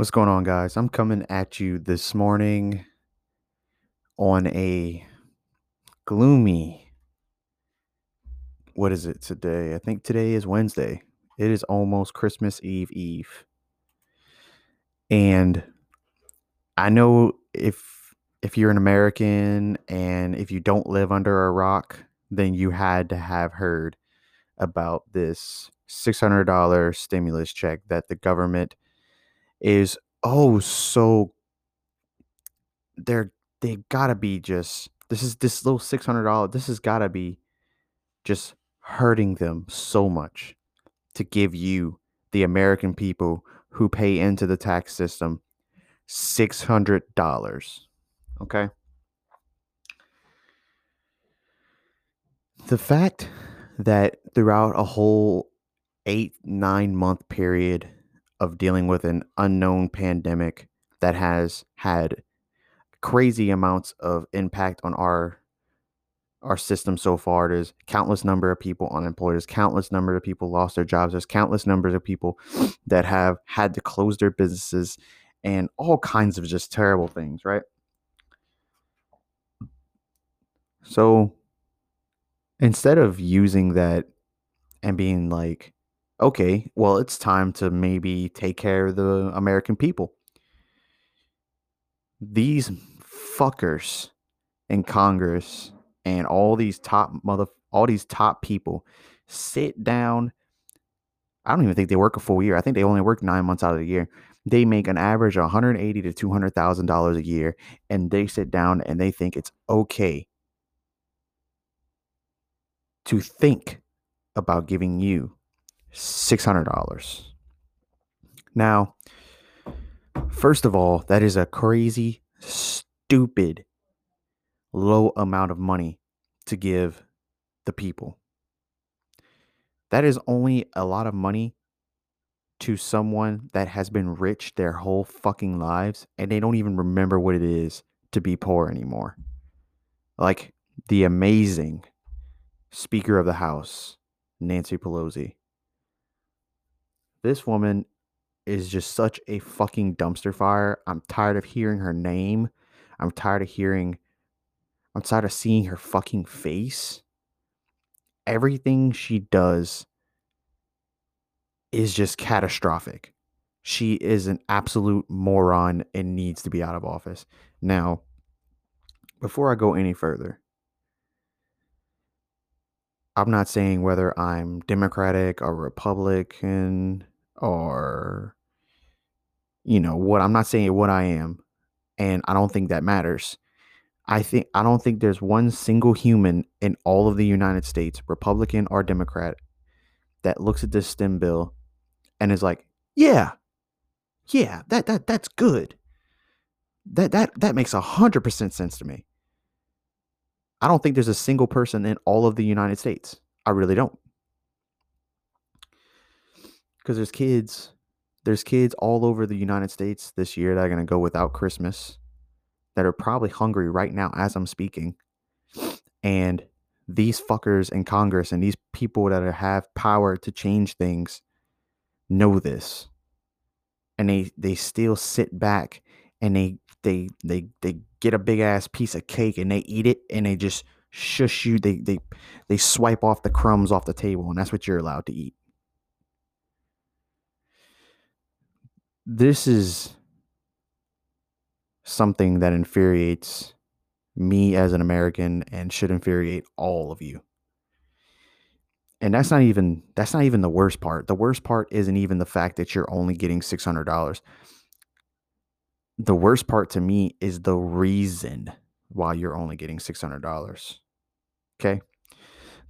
What's going on, guys? I'm coming at you this morning on a gloomy. What is it today? I think today is Wednesday. It is almost Christmas Eve Eve. And I know if if you're an American and if you don't live under a rock, then you had to have heard about this $600 stimulus check that the government is oh so they're they gotta be just this is this little six hundred dollar this has gotta be just hurting them so much to give you the American people who pay into the tax system six hundred dollars. Okay. The fact that throughout a whole eight, nine month period of dealing with an unknown pandemic that has had crazy amounts of impact on our our system so far. There's countless number of people unemployed. There's countless number of people lost their jobs. There's countless numbers of people that have had to close their businesses and all kinds of just terrible things, right? So instead of using that and being like, okay, well, it's time to maybe take care of the American people. These fuckers in Congress and all these top mother all these top people sit down. I don't even think they work a full year. I think they only work nine months out of the year. They make an average of 180 to 200 thousand dollars a year, and they sit down and they think it's okay to think about giving you $600. Now, first of all, that is a crazy, stupid, low amount of money to give the people. That is only a lot of money to someone that has been rich their whole fucking lives and they don't even remember what it is to be poor anymore. Like the amazing Speaker of the House, Nancy Pelosi. This woman is just such a fucking dumpster fire. I'm tired of hearing her name. I'm tired of hearing, I'm tired of seeing her fucking face. Everything she does is just catastrophic. She is an absolute moron and needs to be out of office. Now, before I go any further, I'm not saying whether I'm Democratic or Republican or you know what I'm not saying what I am and I don't think that matters. I think I don't think there's one single human in all of the United States, Republican or Democrat, that looks at this stim bill and is like, "Yeah, yeah, that that that's good. That that that makes a hundred percent sense to me." I don't think there's a single person in all of the United States. I really don't. Because there's kids, there's kids all over the United States this year that are going to go without Christmas, that are probably hungry right now as I'm speaking. And these fuckers in Congress and these people that have power to change things know this. And they they still sit back and they they they they get a big ass piece of cake and they eat it and they just shush you they they they swipe off the crumbs off the table and that's what you're allowed to eat this is something that infuriates me as an american and should infuriate all of you and that's not even that's not even the worst part the worst part isn't even the fact that you're only getting $600 the worst part to me is the reason why you're only getting $600. Okay?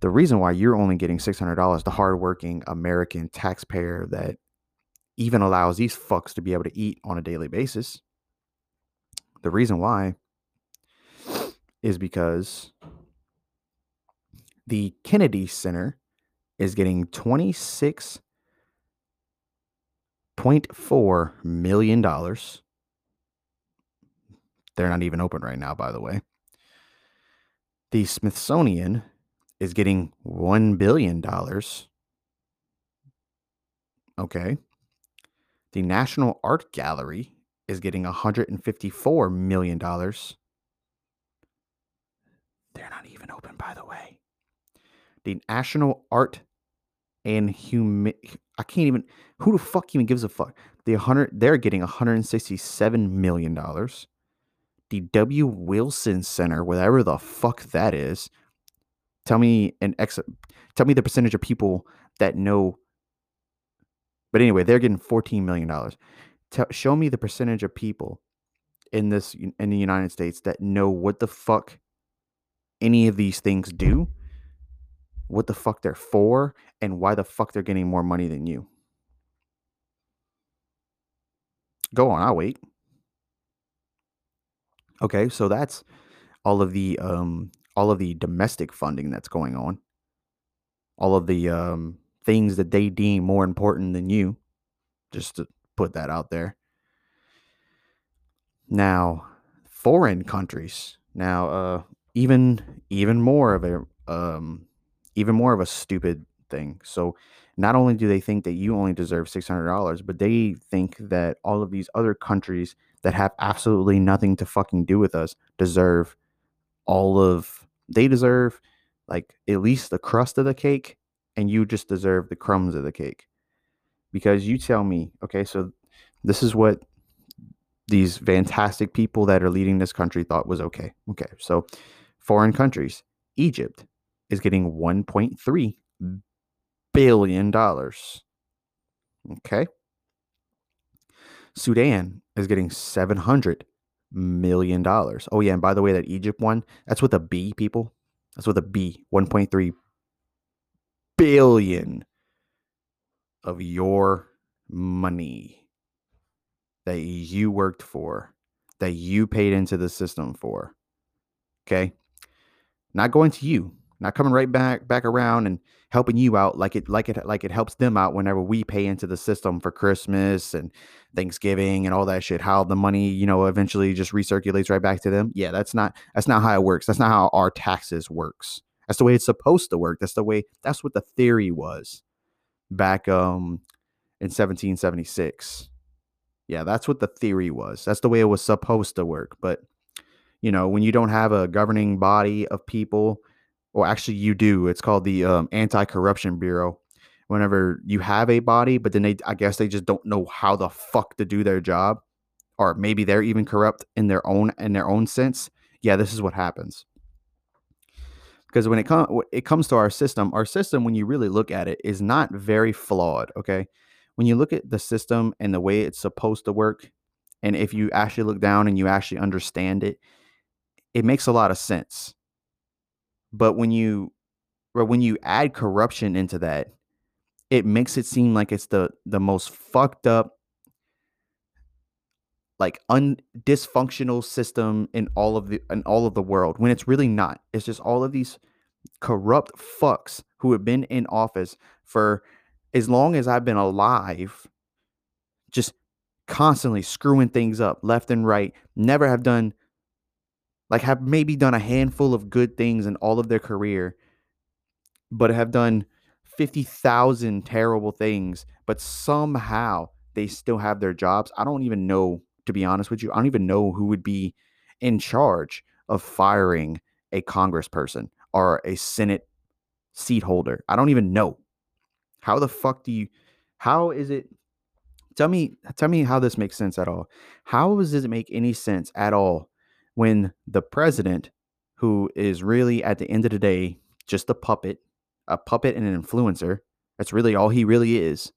The reason why you're only getting $600, the hardworking American taxpayer that even allows these fucks to be able to eat on a daily basis, the reason why is because the Kennedy Center is getting $26.4 million they're not even open right now, by the way. The Smithsonian is getting $1 billion. Okay. The National Art Gallery is getting $154 million. They're not even open, by the way. The National Art and Human. I can't even. Who the fuck even gives a fuck? The 100. They're getting $167 million. The W. Wilson Center, whatever the fuck that is. Tell me an ex. Tell me the percentage of people that know. But anyway, they're getting $14 million tell, show me the percentage of people in this in the United States that know what the fuck any of these things do, what the fuck they're for, and why the fuck they're getting more money than you. Go on, I'll wait. Okay, so that's all of the um all of the domestic funding that's going on. All of the um things that they deem more important than you. Just to put that out there. Now, foreign countries. Now, uh, even even more of a um, even more of a stupid thing. So, not only do they think that you only deserve six hundred dollars, but they think that all of these other countries that have absolutely nothing to fucking do with us deserve all of they deserve like at least the crust of the cake, and you just deserve the crumbs of the cake because you tell me, okay, so this is what these fantastic people that are leading this country thought was okay. Okay, so foreign countries, Egypt is getting 1.3 billion dollars. Okay. Sudan is getting 700 million dollars. Oh yeah, and by the way that Egypt one, that's with a B people. That's with a B. 1.3 billion of your money that you worked for, that you paid into the system for. Okay? Not going to you, not coming right back back around and helping you out like it like it like it helps them out whenever we pay into the system for Christmas and Thanksgiving and all that shit. How the money, you know, eventually just recirculates right back to them. Yeah, that's not that's not how it works. That's not how our taxes works. That's the way it's supposed to work. That's the way that's what the theory was back um in 1776. Yeah, that's what the theory was. That's the way it was supposed to work. But, you know, when you don't have a governing body of people, or actually you do, it's called the um, Anti Corruption Bureau. Whenever you have a body, but then they, I guess they just don't know how the fuck to do their job, or maybe they're even corrupt in their own in their own sense. Yeah, this is what happens because when it comes it comes to our system our system when you really look at it is not very flawed okay? When you look at the system and the way it's supposed to work and if you actually look down and you actually understand it it makes a lot of sense. But when you or when you add corruption into that it makes it seem like it's the the most fucked up like un dysfunctional system in all of the in all of the world when it's really not. It's just all of these corrupt fucks who have been in office for as long as I've been alive, just constantly screwing things up left and right, never have done like have maybe done a handful of good things in all of their career, but have done 50,000 terrible things, but somehow they still have their jobs. I don't even know to be honest with you. I don't even know who would be in charge of firing a congressperson or a Senate seat holder. I don't even know. How the fuck do you how is it tell me tell me how this makes sense at all. How does it make any sense at all when the president who is really at the end of the day just a puppet, a puppet and an influencer, that's really all he really is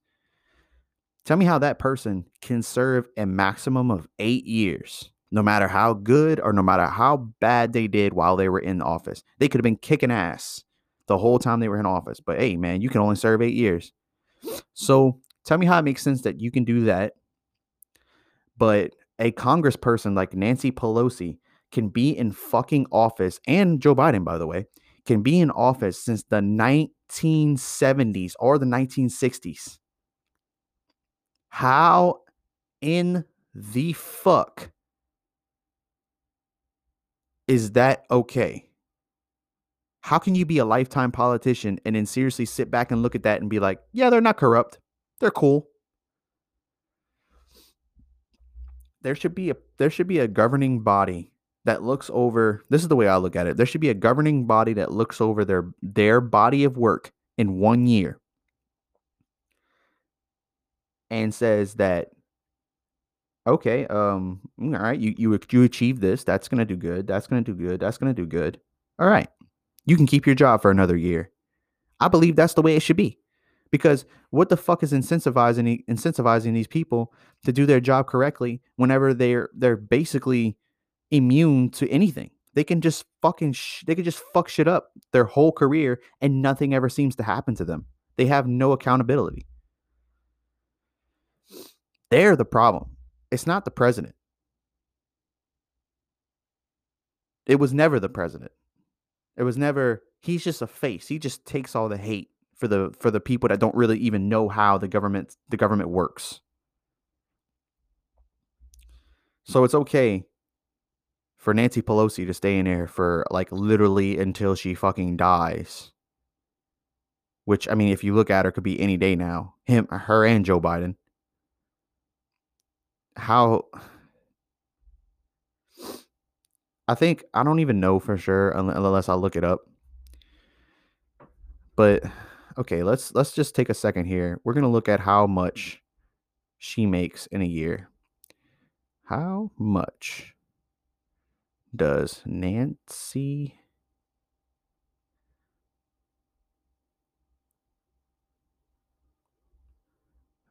Tell me how that person can serve a maximum of eight years, no matter how good or no matter how bad they did while they were in office. They could have been kicking ass the whole time they were in office. But hey, man, you can only serve eight years. So tell me how it makes sense that you can do that. But a congressperson like Nancy Pelosi can be in fucking office, and Joe Biden, by the way, can be in office since the 1970s or the 1960s how in the fuck is that okay? How can you be a lifetime politician and then seriously sit back and look at that and be like, yeah, they're not corrupt. They're cool. there should be a there should be a governing body that looks over this is the way I look at it. There should be a governing body that looks over their their body of work in one year and says that okay, um, all right, you you you achieve this, that's gonna do good, that's gonna do good, that's gonna do good. All right. You can keep your job for another year. I believe that's the way it should be. Because what the fuck is incentivizing incentivizing these people to do their job correctly whenever they're they're basically immune to anything? They can just fucking sh- they can just fuck shit up their whole career and nothing ever seems to happen to them. They have no accountability. They're the problem. It's not the president. It was never the president. It was never he's just a face. He just takes all the hate for the for the people that don't really even know how the government the government works. So it's okay for Nancy Pelosi to stay in there for like literally until she fucking dies. Which I mean, if you look at her, could be any day now. Him, her, and Joe Biden. How? I think I don't even know for sure unless I look it up. But okay, let's let's just take a second here. We're gonna look at how much she makes in a year. How much does Nancy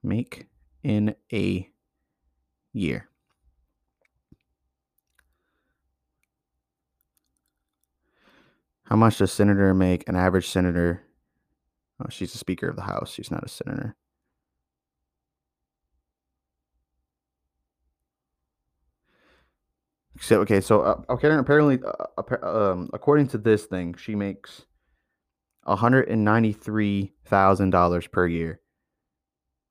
make in a year? How much does senator make? An average senator Oh, she's the Speaker of the House. She's not a senator. So okay, so uh, okay, apparently, uh, um, according to this thing, she makes one hundred and ninety three thousand dollars per year.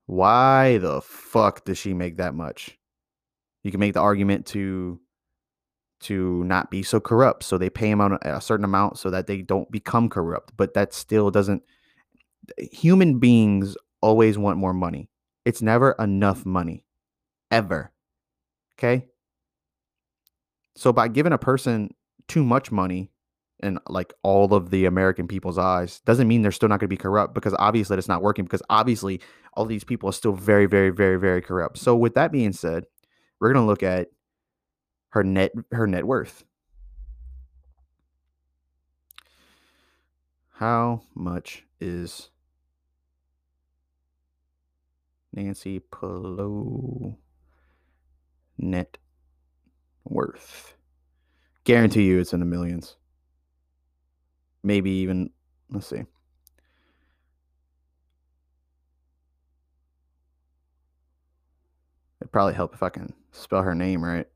Why the fuck does she make that much? You can make the argument to to not be so corrupt, so they pay them on a certain amount so that they don't become corrupt. But that still doesn't eh, human beings always want more money. It's never enough money, ever. Okay. So by giving a person too much money in like all of the American people's eyes doesn't mean they're still not going to be corrupt because obviously it's not working because obviously all these people are still very, very, very, very corrupt. So with that being said, we're going to look at her net her net worth. How much is Nancy Pelosi net worth? Guarantee you it's in the millions. Maybe even, let's see. Probably help if I can spell her name right.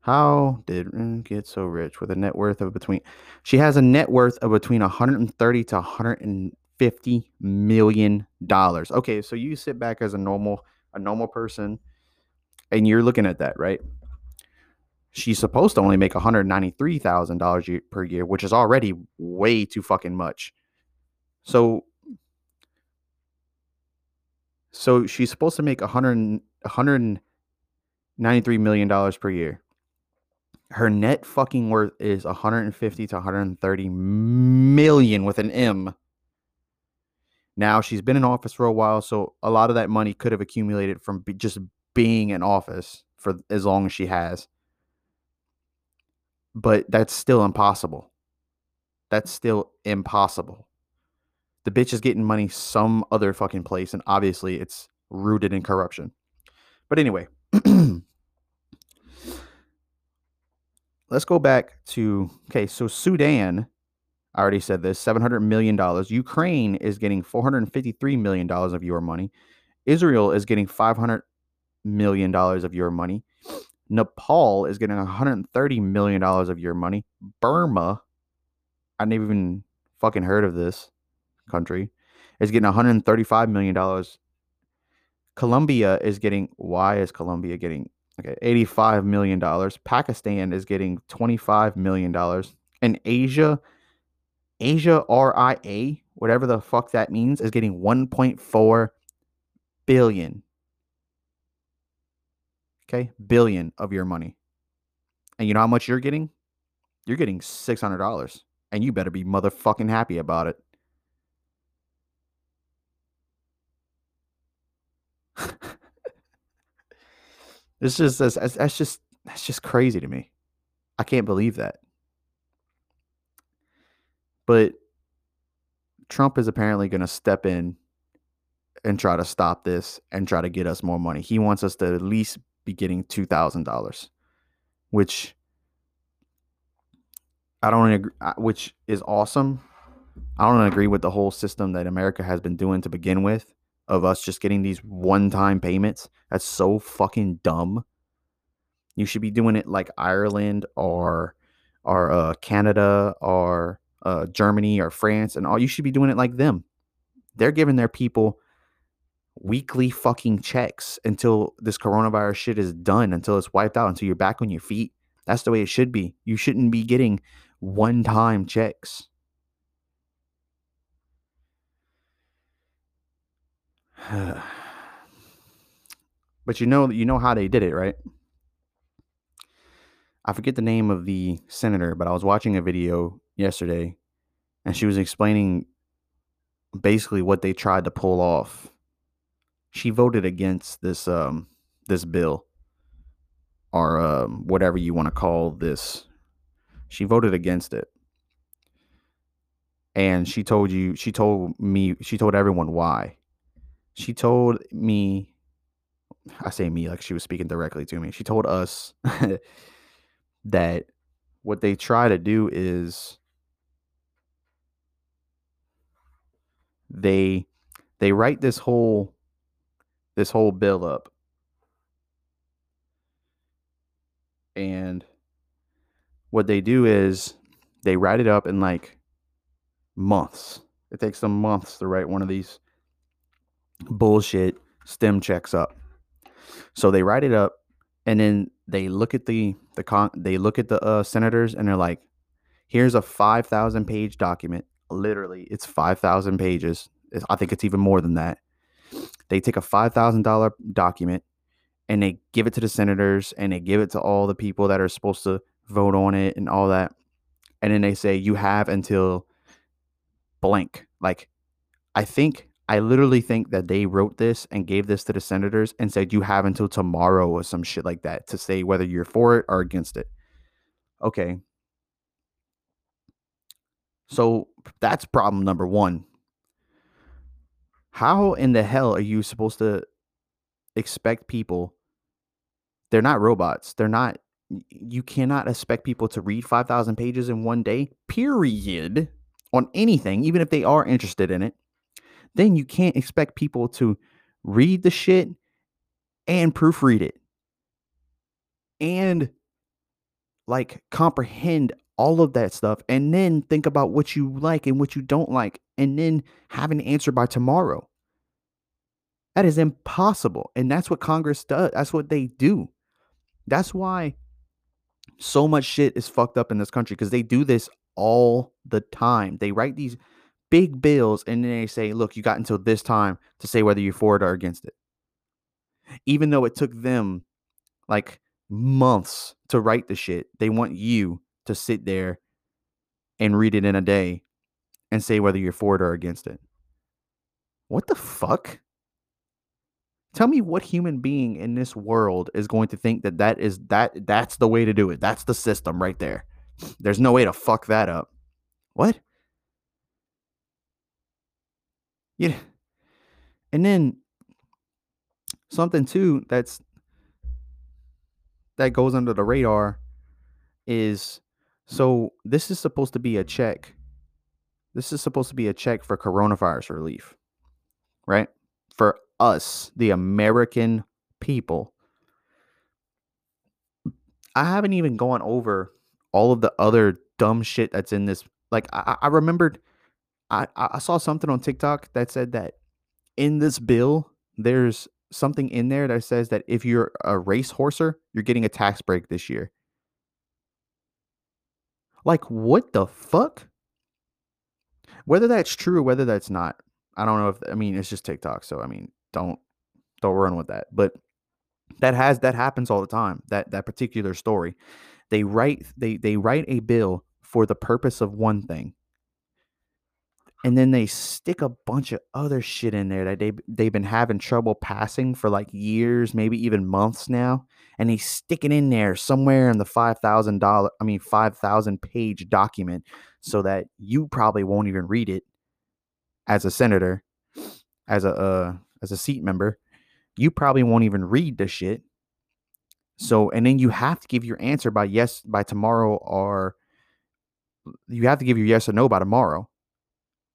How did get so rich with a net worth of between? She has a net worth of between 130 to 150 million dollars. Okay, so you sit back as a normal a normal person, and you're looking at that, right? She's supposed to only make 193 thousand dollars per year, which is already way too fucking much. So, so she's supposed to make 100 193 million dollars per year her net fucking worth is 150 to 130 million with an M. Now she's been in office for a while, so a lot of that money could have accumulated from be just being in office for as long as she has. But that's still impossible. That's still impossible. The bitch is getting money some other fucking place, and obviously it's rooted in corruption. But anyway. let's go back to okay, so Sudan, I already said this, $700 million. Ukraine is getting $453 million of your money. Israel is getting $500 million of your money. Nepal is getting $130 million of your money. Burma, I never even fucking heard of this country, is getting $135 million. Colombia is getting, why is Colombia getting Okay, $85 million. Pakistan is getting $25 million. And Asia, Asia RIA, whatever the fuck that means, is getting 1.4 billion. Okay? Billion of your money. And you know how much you're getting? You're getting $600. And you better be motherfucking happy about it. it's just that's, that's just that's just crazy to me. I can't believe that. But Trump is apparently going to step in and try to stop this and try to get us more money. He wants us to at least be getting $2,000, which I don't agree, which is awesome. I don't agree with the whole system that America has been doing to begin with of us just getting these one-time payments. That's so fucking dumb. You should be doing it like Ireland or or uh, Canada or uh, Germany or France, and all you should be doing it like them. They're giving their people weekly fucking checks until this coronavirus shit is done, until it's wiped out, until you're back on your feet. That's the way it should be. You shouldn't be getting one time checks. but you know you know how they did it, right? I forget the name of the senator, but I was watching a video yesterday and she was explaining basically what they tried to pull off. She voted against this um this bill or um, whatever you want to call this. She voted against it. And she told you she told me she told everyone why. She told me I say me like she was speaking directly to me. She told us that what they try to do is they they write this whole this whole bill up and what they do is they write it up in like months it takes them months to write one of these bullshit stim checks up. So they write it up and then they look at the the con they look at the uh, senators and they're like here's a 5000 page document. Literally it's 5000 pages. I think it's even more than that. They take a $5000 document and they give it to the senators and they give it to all the people that are supposed to vote on it and all that. And then they say you have until blank. Like i think i literally think that they wrote this and gave this to the senators and said you have until tomorrow or some shit like that to say whether you're for it or against it okay so that's problem number one. How in the hell are you supposed to expect people? They're not robots. They're not, you cannot expect people to read 5,000 pages in one day, period, on anything, even if they are interested in it. Then you can't expect people to read the shit and proofread it and like comprehend all of that stuff and then think about what you like and what you don't like and then have an answer by tomorrow. That is impossible. And that's what Congress does. That's what they do. That's why so much shit is fucked up in this country because they do this all the time. They write these big bills and then they say, look, you got until this time to say whether you're for it or against it. Even though it took them like months to write the shit, they want you to sit there and read it in a day and say whether you're for it or against it. What the fuck? Tell me what human being in this world is going to think that that is that that's the way to do it. That's the system right there. There's no way to fuck that up. What? Yeah. And then something too that's that goes under the radar is so this is supposed to be a check. This is supposed to be a check for coronavirus relief, right? For us, the American people. I haven't even gone over all of the other dumb shit that's in this. Like I, I remembered, I I saw something on TikTok that said that in this bill there's something in there that says that if you're a race horser, you're getting a tax break this year. Like, what the fuck? Whether that's true or whether that's not, I don't know if I mean it's just TikTok, so I mean, don't don't run with that. But That has that happens all the time. That that particular story. They write they they write a bill for the purpose of one thing. And then they stick a bunch of other shit in there that they they've been having trouble passing for like years, maybe even months now, and they stick it in there somewhere in the five thousand dollar, I mean five thousand page document, so that you probably won't even read it as a senator, as a uh, as a seat member, you probably won't even read the shit. So, and then you have to give your answer by yes by tomorrow, or you have to give your yes or no by tomorrow.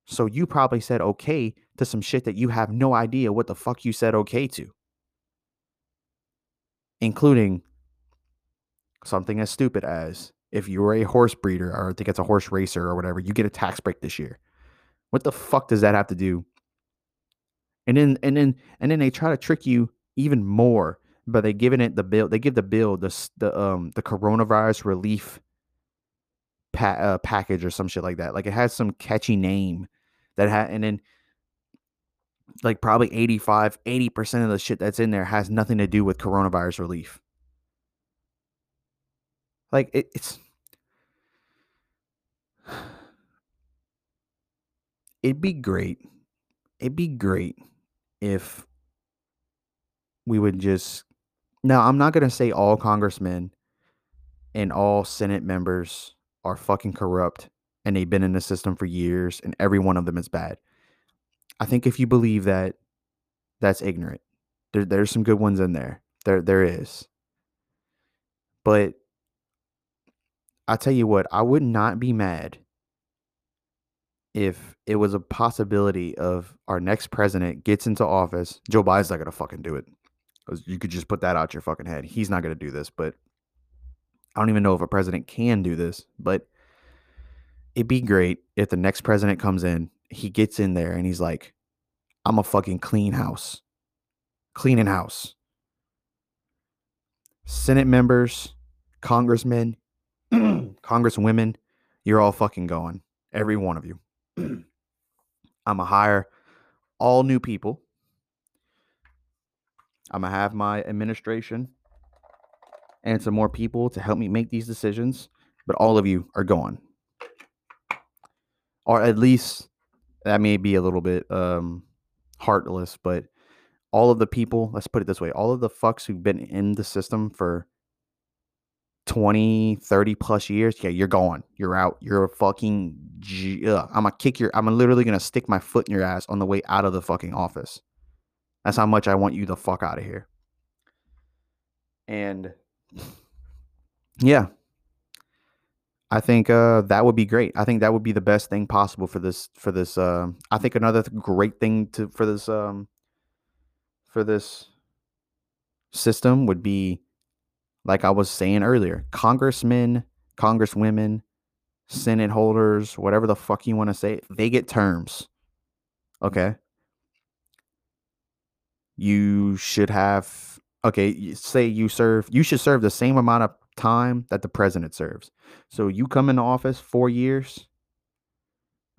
So you probably said okay to some shit that you have no idea what the fuck you said okay to, including something as stupid as if you were a horse breeder or I think it's a horse racer or whatever, you get a tax break this year. What the fuck does that have to do? And then and then and then they try to trick you even more, but they giving it the bill. They give the bill the the um the coronavirus relief pa- uh, package or some shit like that. Like it has some catchy name that had and then like probably 85 80% of the shit that's in there has nothing to do with coronavirus relief like it, it's it'd be great it'd be great if we would just now i'm not going to say all congressmen and all senate members are fucking corrupt and they've been in the system for years and every one of them is bad. I think if you believe that, that's ignorant. There, there's some good ones in there. There, there is. But I tell you what, I would not be mad if it was a possibility of our next president gets into office. Joe Biden's not gonna fucking do it. You could just put that out your fucking head. He's not gonna do this, but I don't even know if a president can do this, but it'd be great if the next president comes in, he gets in there and he's like, I'm a fucking clean house. Cleaning house. Senate members, congressmen, congresswomen, you're all fucking going. Every one of you. I'm going to hire all new people. I'm going to have my administration and some more people to help me make these decisions, but all of you are gone or at least that may be a little bit um, heartless, but all of the people, let's put it this way, all of the fucks who've been in the system for 20, 30 plus years, yeah, you're gone. You're out. You're a fucking I'm gonna kick your I'm literally gonna stick my foot in your ass on the way out of the fucking office. That's how much I want you the fuck out of here. And yeah, I think uh, that would be great. I think that would be the best thing possible for this. For this, uh, I think another great thing to for this um, for this system would be, like I was saying earlier, congressmen, congresswomen, senate holders, whatever the fuck you want to say, they get terms. Okay. You should have okay. Say you serve. You should serve the same amount of time that the president serves. So you come into office four years.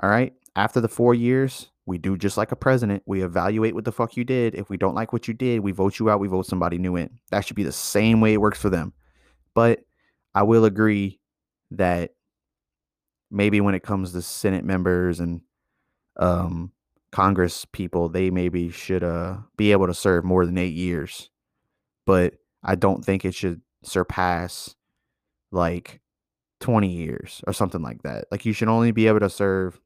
All right. After the four years, we do just like a president. We evaluate what the fuck you did. If we don't like what you did, we vote you out. We vote somebody new in. That should be the same way it works for them. But I will agree that maybe when it comes to Senate members and um, Congress people, they maybe should uh, be able to serve more than eight years. But I don't think it should surpass like 20 years or something like that. Like you should only be able to serve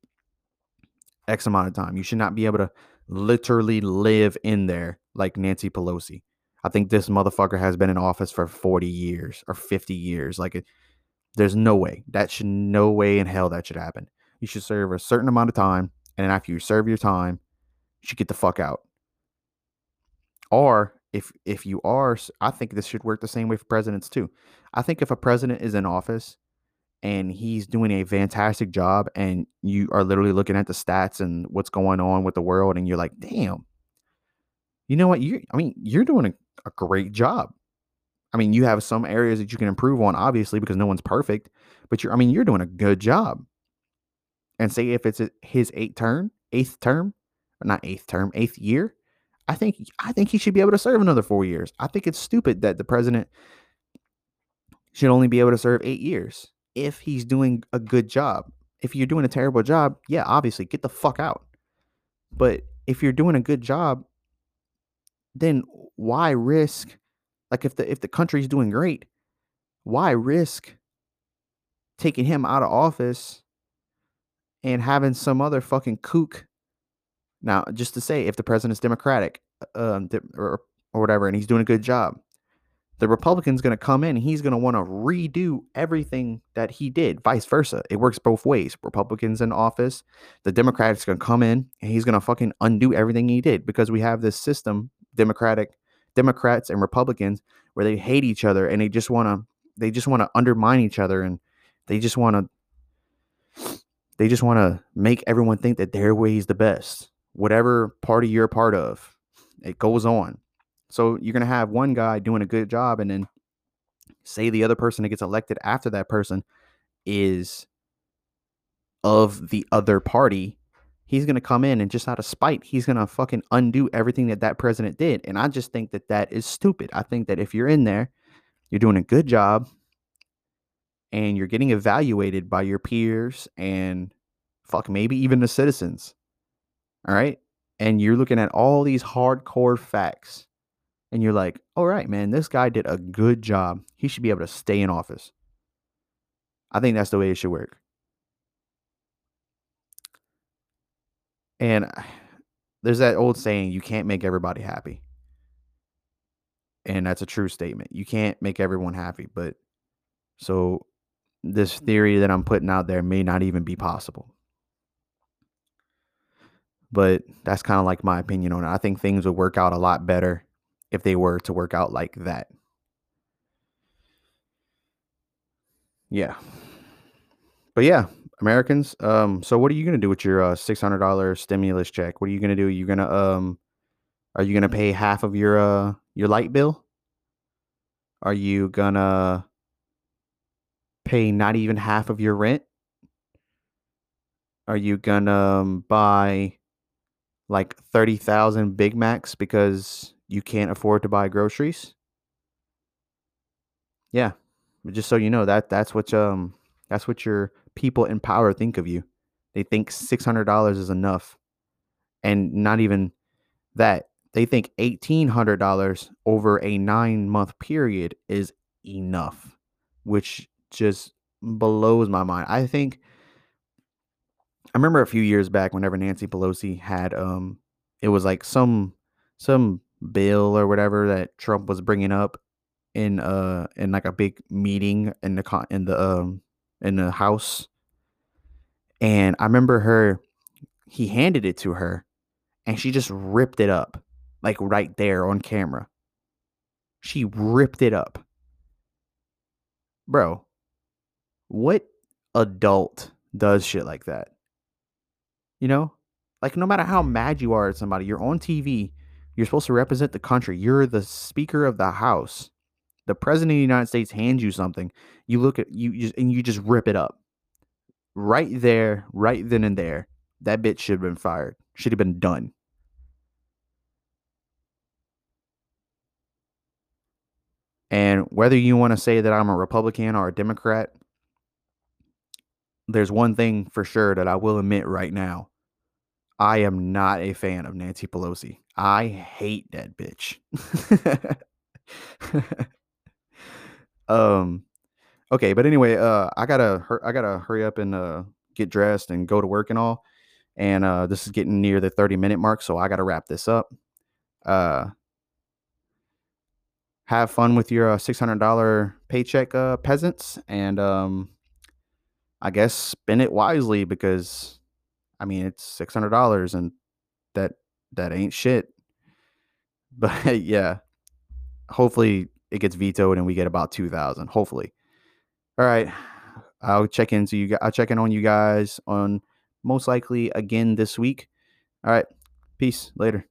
X amount of time. You should not be able to literally live in there like Nancy Pelosi. I think this motherfucker has been in office for 40 years or 50 years. Like, it, there's no way. That should, no way in hell that should happen. You should serve a certain amount of time. And after you serve your time, you should get the fuck out. Or if if you are i think this should work the same way for presidents too. I think if a president is in office and he's doing a fantastic job and you are literally looking at the stats and what's going on with the world and you're like damn. You know what? You i mean you're doing a, a great job. I mean you have some areas that you can improve on obviously because no one's perfect but you're i mean you're doing a good job. And say if it's his eighth term eighth term not eighth term eighth year I think I think he should be able to serve another four years. I think it's stupid that the president should only be able to serve eight years if he's doing a good job. If you're doing a terrible job, yeah, obviously get the fuck out. But if you're doing a good job, then why risk like if the if the country's doing great, why risk taking him out of office and having some other fucking kook now just to say if the president's democratic uh, um, or, or whatever and he's doing a good job the republican's going to come in he's going to want to redo everything that he did vice versa. It works both ways. Republicans in office the democrats going to come in and he's going to fucking undo everything he did because we have this system democratic democrats and republicans where they hate each other and they just want to they just want to undermine each other and they just want to they just want to make everyone think that their way is the best whatever party you're a part of it goes on so you're going to have one guy doing a good job and then say the other person that gets elected after that person is of the other party he's going to come in and just out of spite, he's going to fucking undo everything that that president did. And I just think that that is stupid. I think that if you're in there, you're doing a good job and you're getting evaluated by your peers and fuck, maybe even the citizens. All right. And you're looking at all these hardcore facts and you're like, all right, man, this guy did a good job. He should be able to stay in office. I think that's the way it should work. And uh, there's that old saying, you can't make everybody happy. And that's a true statement. You can't make everyone happy. But so this theory that I'm putting out there may not even be possible. But that's kind of like my opinion on it. I think things would work out a lot better if they were to work out like that. Yeah. But yeah, Americans. Um, so what are you gonna do with your uh, six hundred dollar stimulus check? What are you gonna do? You gonna um, are you gonna pay half of your uh your light bill? Are you gonna pay not even half of your rent? Are you gonna um, buy like thirty thousand Big Macs because you can't afford to buy groceries? Yeah, just so you know that that's what um that's what your people in power think of you. They think $600 is enough. And not even that. They think $1,800 over a nine month period is enough, which just blows my mind. I think I remember a few years back whenever Nancy Pelosi had um it was like some some bill or whatever that Trump was bringing up in uh in like a big meeting in the con- in the um in the house. And I remember her, he handed it to her and she just ripped it up, like right there on camera. She ripped it up. Bro, what adult does shit like that? You know? Like, no matter how mad you are at somebody, you're on TV, you're supposed to represent the country, you're the Speaker of the House the president of the United States hands you something, you look at you just and you just rip it up. Right there, right then and there, that bitch should have been fired. Should have been done. And whether you want to say that I'm a Republican or a Democrat, there's one thing for sure that I will admit right now. I am not a fan of Nancy Pelosi. I hate that bitch. Um, okay, but anyway, uh, I gotta I gotta hurry up and uh get dressed and go to work and all. And uh, this is getting near the 30 minute mark, so I gotta wrap this up. Uh, have fun with your uh, $600 paycheck, uh, peasants, and um, I guess spend it wisely because, I mean, it's $600 and that that ain't shit. But yeah, hopefully it gets vetoed and we get about 2000 hopefully all right i'll check into you guys. i'll check in on you guys on most likely again this week all right peace later